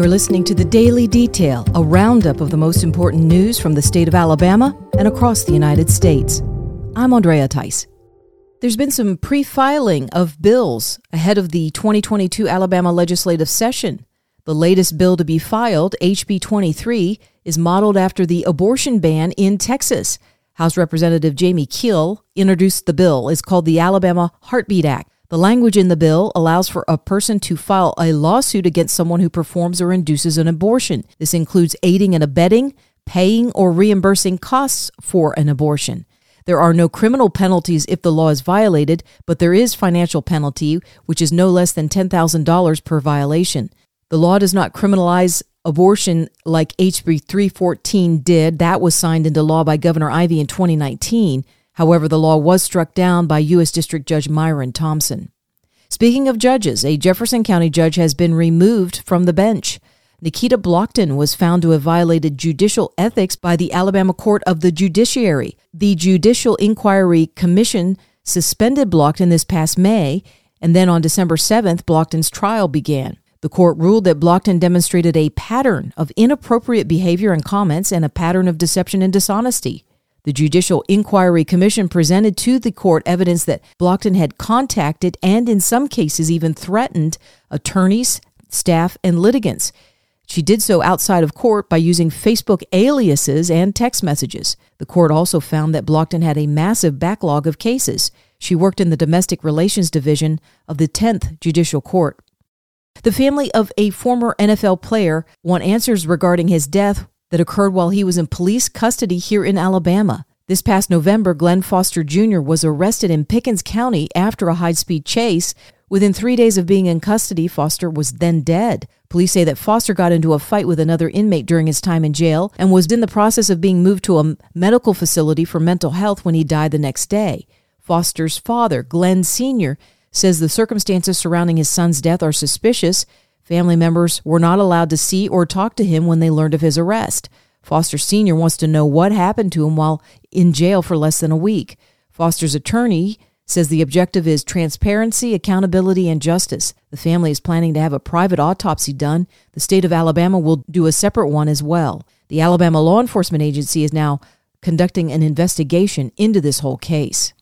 You're listening to the Daily Detail, a roundup of the most important news from the state of Alabama and across the United States. I'm Andrea Tice. There's been some pre filing of bills ahead of the 2022 Alabama legislative session. The latest bill to be filed, HB 23, is modeled after the abortion ban in Texas. House Representative Jamie Kiel introduced the bill. It's called the Alabama Heartbeat Act. The language in the bill allows for a person to file a lawsuit against someone who performs or induces an abortion. This includes aiding and abetting, paying or reimbursing costs for an abortion. There are no criminal penalties if the law is violated, but there is financial penalty, which is no less than $10,000 per violation. The law does not criminalize abortion like HB 314 did. That was signed into law by Governor Ivey in 2019. However, the law was struck down by U.S. District Judge Myron Thompson. Speaking of judges, a Jefferson County judge has been removed from the bench. Nakita Blocton was found to have violated judicial ethics by the Alabama Court of the Judiciary. The Judicial Inquiry Commission suspended Blocton this past May, and then on December 7th, Blocton's trial began. The court ruled that Blocton demonstrated a pattern of inappropriate behavior and comments and a pattern of deception and dishonesty. The Judicial Inquiry Commission presented to the court evidence that Blocton had contacted and, in some cases, even threatened attorneys, staff, and litigants. She did so outside of court by using Facebook aliases and text messages. The court also found that Blocton had a massive backlog of cases. She worked in the Domestic Relations Division of the 10th Judicial Court. The family of a former NFL player want answers regarding his death that occurred while he was in police custody here in Alabama. This past November, Glenn Foster Jr. was arrested in Pickens County after a high speed chase. Within three days of being in custody, Foster was then dead. Police say that Foster got into a fight with another inmate during his time in jail and was in the process of being moved to a medical facility for mental health when he died the next day. Foster's father, Glenn Sr., says the circumstances surrounding his son's death are suspicious Family members were not allowed to see or talk to him when they learned of his arrest. Foster Sr. wants to know what happened to him while in jail for less than a week. Foster's attorney says the objective is transparency, accountability, and justice. The family is planning to have a private autopsy done. The state of Alabama will do a separate one as well. The Alabama Law Enforcement Agency is now conducting an investigation into this whole case.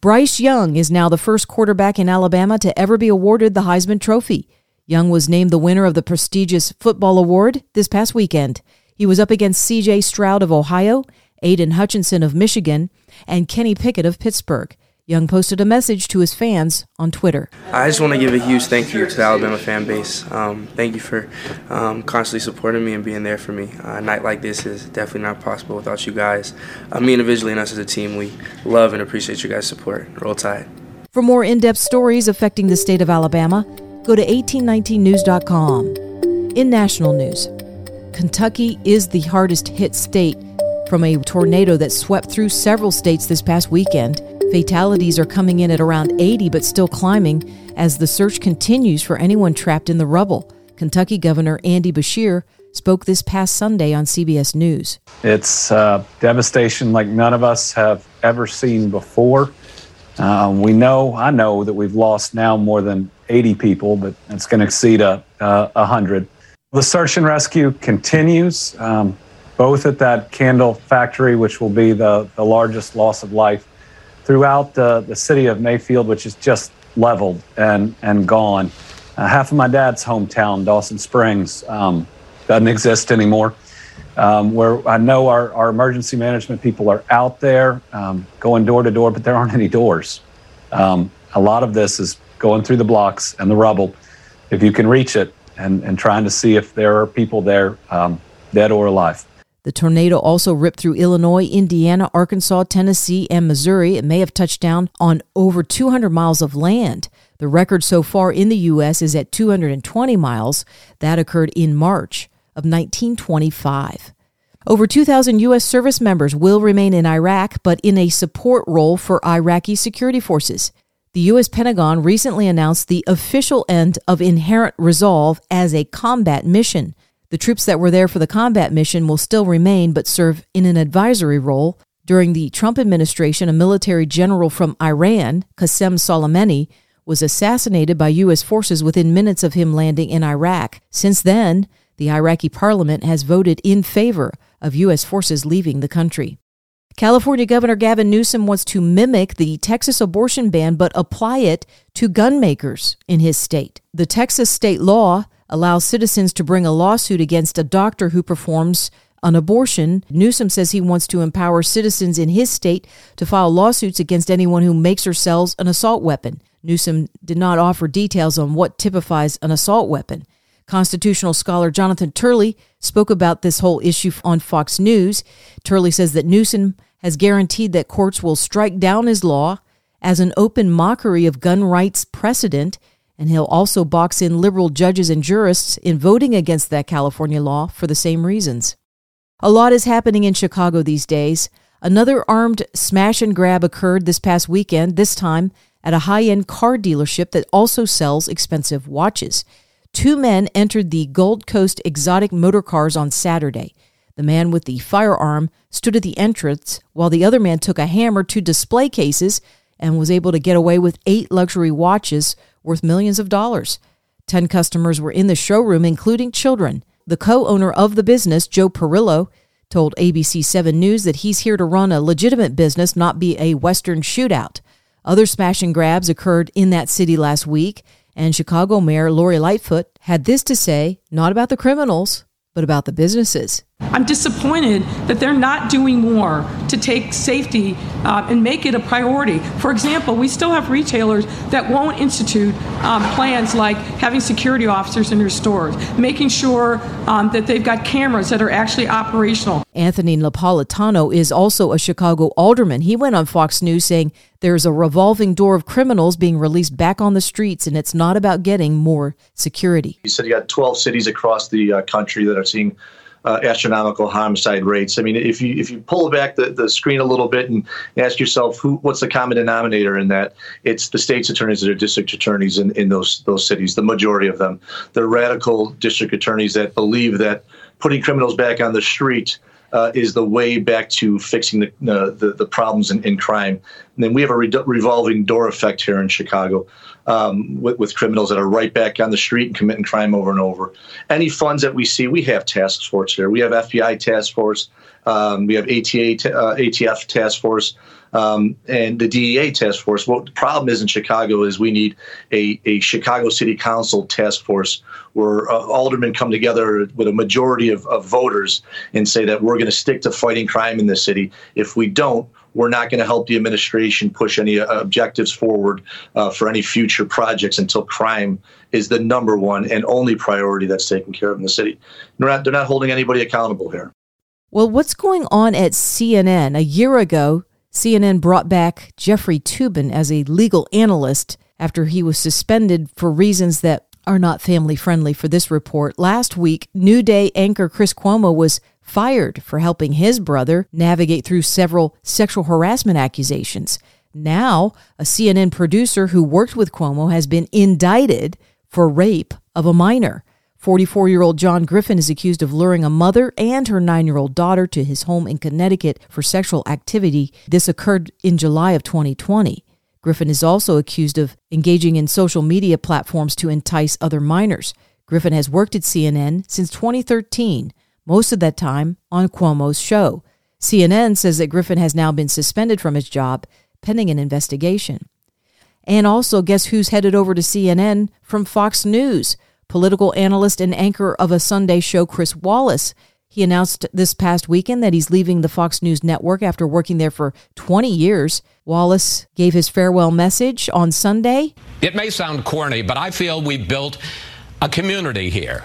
Bryce Young is now the first quarterback in Alabama to ever be awarded the Heisman Trophy. Young was named the winner of the prestigious football award this past weekend. He was up against C.J. Stroud of Ohio, Aidan Hutchinson of Michigan, and Kenny Pickett of Pittsburgh. Young posted a message to his fans on Twitter. I just want to give a huge thank you to the Alabama fan base. Um, thank you for um, constantly supporting me and being there for me. Uh, a night like this is definitely not possible without you guys. Uh, me individually and us as a team, we love and appreciate you guys' support. Roll Tide. For more in depth stories affecting the state of Alabama, go to 1819news.com. In national news, Kentucky is the hardest hit state from a tornado that swept through several states this past weekend. Fatalities are coming in at around 80 but still climbing as the search continues for anyone trapped in the rubble. Kentucky Governor Andy Beshear spoke this past Sunday on CBS News. It's uh, devastation like none of us have ever seen before. Uh, we know, I know that we've lost now more than 80 people, but it's going to exceed a, uh, 100. The search and rescue continues, um, both at that candle factory, which will be the, the largest loss of life, throughout the, the city of Mayfield, which is just leveled and, and gone. Uh, half of my dad's hometown, Dawson Springs, um, doesn't exist anymore um, where I know our, our emergency management people are out there um, going door to door, but there aren't any doors. Um, a lot of this is going through the blocks and the rubble, if you can reach it, and, and trying to see if there are people there, um, dead or alive. The tornado also ripped through Illinois, Indiana, Arkansas, Tennessee, and Missouri. It may have touched down on over 200 miles of land. The record so far in the U.S. is at 220 miles. That occurred in March of 1925. Over 2,000 U.S. service members will remain in Iraq, but in a support role for Iraqi security forces. The U.S. Pentagon recently announced the official end of Inherent Resolve as a combat mission. The troops that were there for the combat mission will still remain but serve in an advisory role. During the Trump administration, a military general from Iran, Qasem Soleimani, was assassinated by U.S. forces within minutes of him landing in Iraq. Since then, the Iraqi parliament has voted in favor of U.S. forces leaving the country. California Governor Gavin Newsom wants to mimic the Texas abortion ban but apply it to gun makers in his state. The Texas state law allows citizens to bring a lawsuit against a doctor who performs an abortion. Newsom says he wants to empower citizens in his state to file lawsuits against anyone who makes or sells an assault weapon. Newsom did not offer details on what typifies an assault weapon. Constitutional scholar Jonathan Turley spoke about this whole issue on Fox News. Turley says that Newsom has guaranteed that courts will strike down his law as an open mockery of gun rights precedent, and he'll also box in liberal judges and jurists in voting against that California law for the same reasons. A lot is happening in Chicago these days. Another armed smash and grab occurred this past weekend, this time at a high end car dealership that also sells expensive watches. Two men entered the Gold Coast exotic motor cars on Saturday. The man with the firearm stood at the entrance while the other man took a hammer to display cases and was able to get away with eight luxury watches worth millions of dollars. Ten customers were in the showroom, including children. The co owner of the business, Joe Perillo, told ABC 7 News that he's here to run a legitimate business, not be a Western shootout. Other smash and grabs occurred in that city last week. And Chicago Mayor Lori Lightfoot had this to say, not about the criminals, but about the businesses. I'm disappointed that they're not doing more to take safety uh, and make it a priority. For example, we still have retailers that won't institute um, plans like having security officers in their stores, making sure um, that they've got cameras that are actually operational. Anthony Napolitano is also a Chicago alderman. He went on Fox News saying there's a revolving door of criminals being released back on the streets, and it's not about getting more security. He said you got 12 cities across the uh, country that are seeing uh, astronomical homicide rates. I mean, if you if you pull back the, the screen a little bit and ask yourself who what's the common denominator in that, it's the state's attorneys that are district attorneys in, in those those cities. The majority of them, they're radical district attorneys that believe that putting criminals back on the street uh, is the way back to fixing the uh, the, the, problems in, in, crime. And then we have a re- revolving door effect here in Chicago um, with, with, criminals that are right back on the street and committing crime over and over. Any funds that we see, we have task force here. We have FBI task force. Um, we have ATA, uh, ATF task force. Um, and the DEA task force. What the problem is in Chicago is we need a, a Chicago City Council task force where uh, aldermen come together with a majority of, of voters and say that we're going to stick to fighting crime in this city. If we don't, we're not going to help the administration push any uh, objectives forward uh, for any future projects until crime is the number one and only priority that's taken care of in the city. They're not, they're not holding anybody accountable here. Well, what's going on at CNN? A year ago, CNN brought back Jeffrey Toobin as a legal analyst after he was suspended for reasons that are not family friendly for this report. Last week, New Day anchor Chris Cuomo was fired for helping his brother navigate through several sexual harassment accusations. Now, a CNN producer who worked with Cuomo has been indicted for rape of a minor. 44 year old John Griffin is accused of luring a mother and her nine year old daughter to his home in Connecticut for sexual activity. This occurred in July of 2020. Griffin is also accused of engaging in social media platforms to entice other minors. Griffin has worked at CNN since 2013 most of that time on Cuomo's show. CNN says that Griffin has now been suspended from his job pending an investigation. And also, guess who's headed over to CNN from Fox News? Political analyst and anchor of a Sunday show, Chris Wallace. He announced this past weekend that he's leaving the Fox News network after working there for 20 years. Wallace gave his farewell message on Sunday. It may sound corny, but I feel we've built a community here.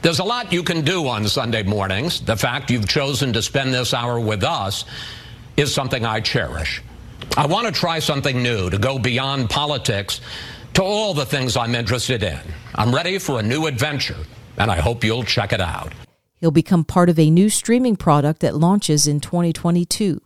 There's a lot you can do on Sunday mornings. The fact you've chosen to spend this hour with us is something I cherish. I want to try something new, to go beyond politics to all the things I'm interested in. I'm ready for a new adventure, and I hope you'll check it out. He'll become part of a new streaming product that launches in 2022.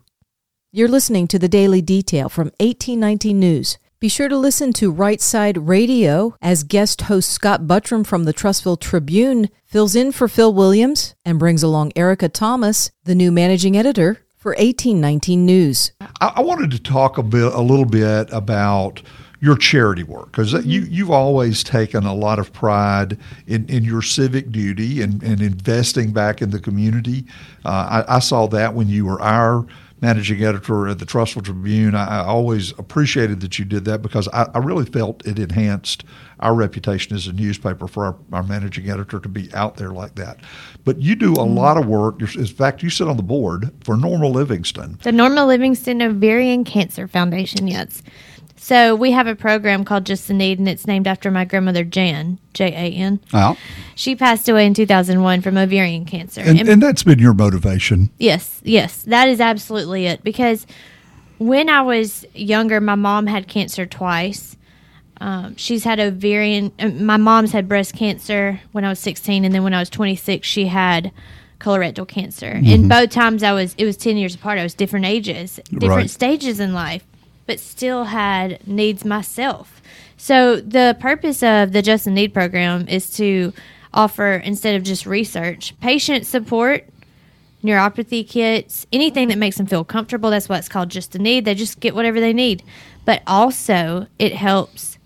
You're listening to the Daily Detail from 1819 News. Be sure to listen to Right Side Radio as guest host Scott Buttram from the Trussville Tribune fills in for Phil Williams and brings along Erica Thomas, the new managing editor for 1819 News. I, wanted to talk a bit, a little bit about your charity work because you you've always taken a lot of pride in, in your civic duty and, and investing back in the community. Uh, I, I, saw that when you were our managing editor at the Trussville Tribune. I, I always appreciated that you did that because I, I, really felt it enhanced our reputation as a newspaper for our, our managing editor to be out there like that. But you do a mm lot of work. In fact, you sit on the board for Norma Livingston. The Norma Livingston Ovarian Cancer Foundation, yes. So we have a program called Just the Need, and it's named after my grandmother Jan, J A N. Oh. She passed away in 2001 from ovarian cancer. And, and, and that's been your motivation. Yes, yes. That is absolutely it. Because when I was younger, my mom had cancer twice. Um, she's had ovarian, uh, my mom's had breast cancer when I was 16, and then when I was 26, she had colorectal cancer. Mm-hmm. And both times I was, it was 10 years apart. I was different ages, different right. stages in life but still had needs myself. So the purpose of the Just the Need program is to offer instead of just research, patient support, neuropathy kits, anything that makes them feel comfortable. That's why it's called Just the Need. They just get whatever they need. But also it helps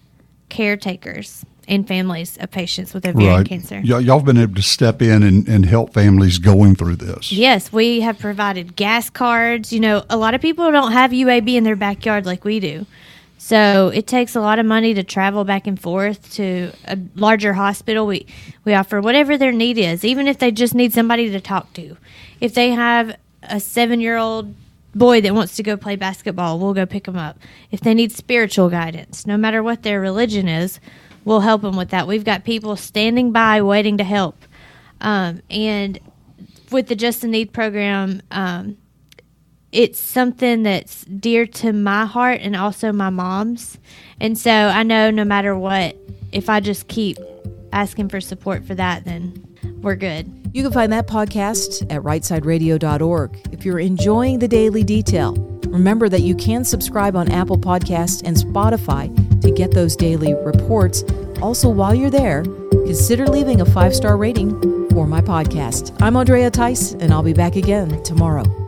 caretakers and families of patients with ovarian right. cancer. Y- y'all have been able to step in and, and help families going through this. Yes, we have provided gas cards. You know, a lot of people don't have UAB in their backyard like we do. So it takes a lot of money to travel back and forth to a larger hospital. We we offer whatever their need is, even if they just need somebody to talk to. If they have a seven year old boy that wants to go play basketball, we'll go pick them up. If they need spiritual guidance, no matter what their religion is, we'll help them with that. We've got people standing by waiting to help. Um, and with the Just the Need program, um, it's something that's dear to my heart and also my mom's. And so I know no matter what, if I just keep asking for support for that, then we're good. You can find that podcast at rightsideradio.org. If you're enjoying the daily detail, remember that you can subscribe on Apple Podcasts and Spotify get those daily reports. Also, while you're there, consider leaving a five star rating for my podcast. I'm Andrea Tice, and I'll be back again tomorrow.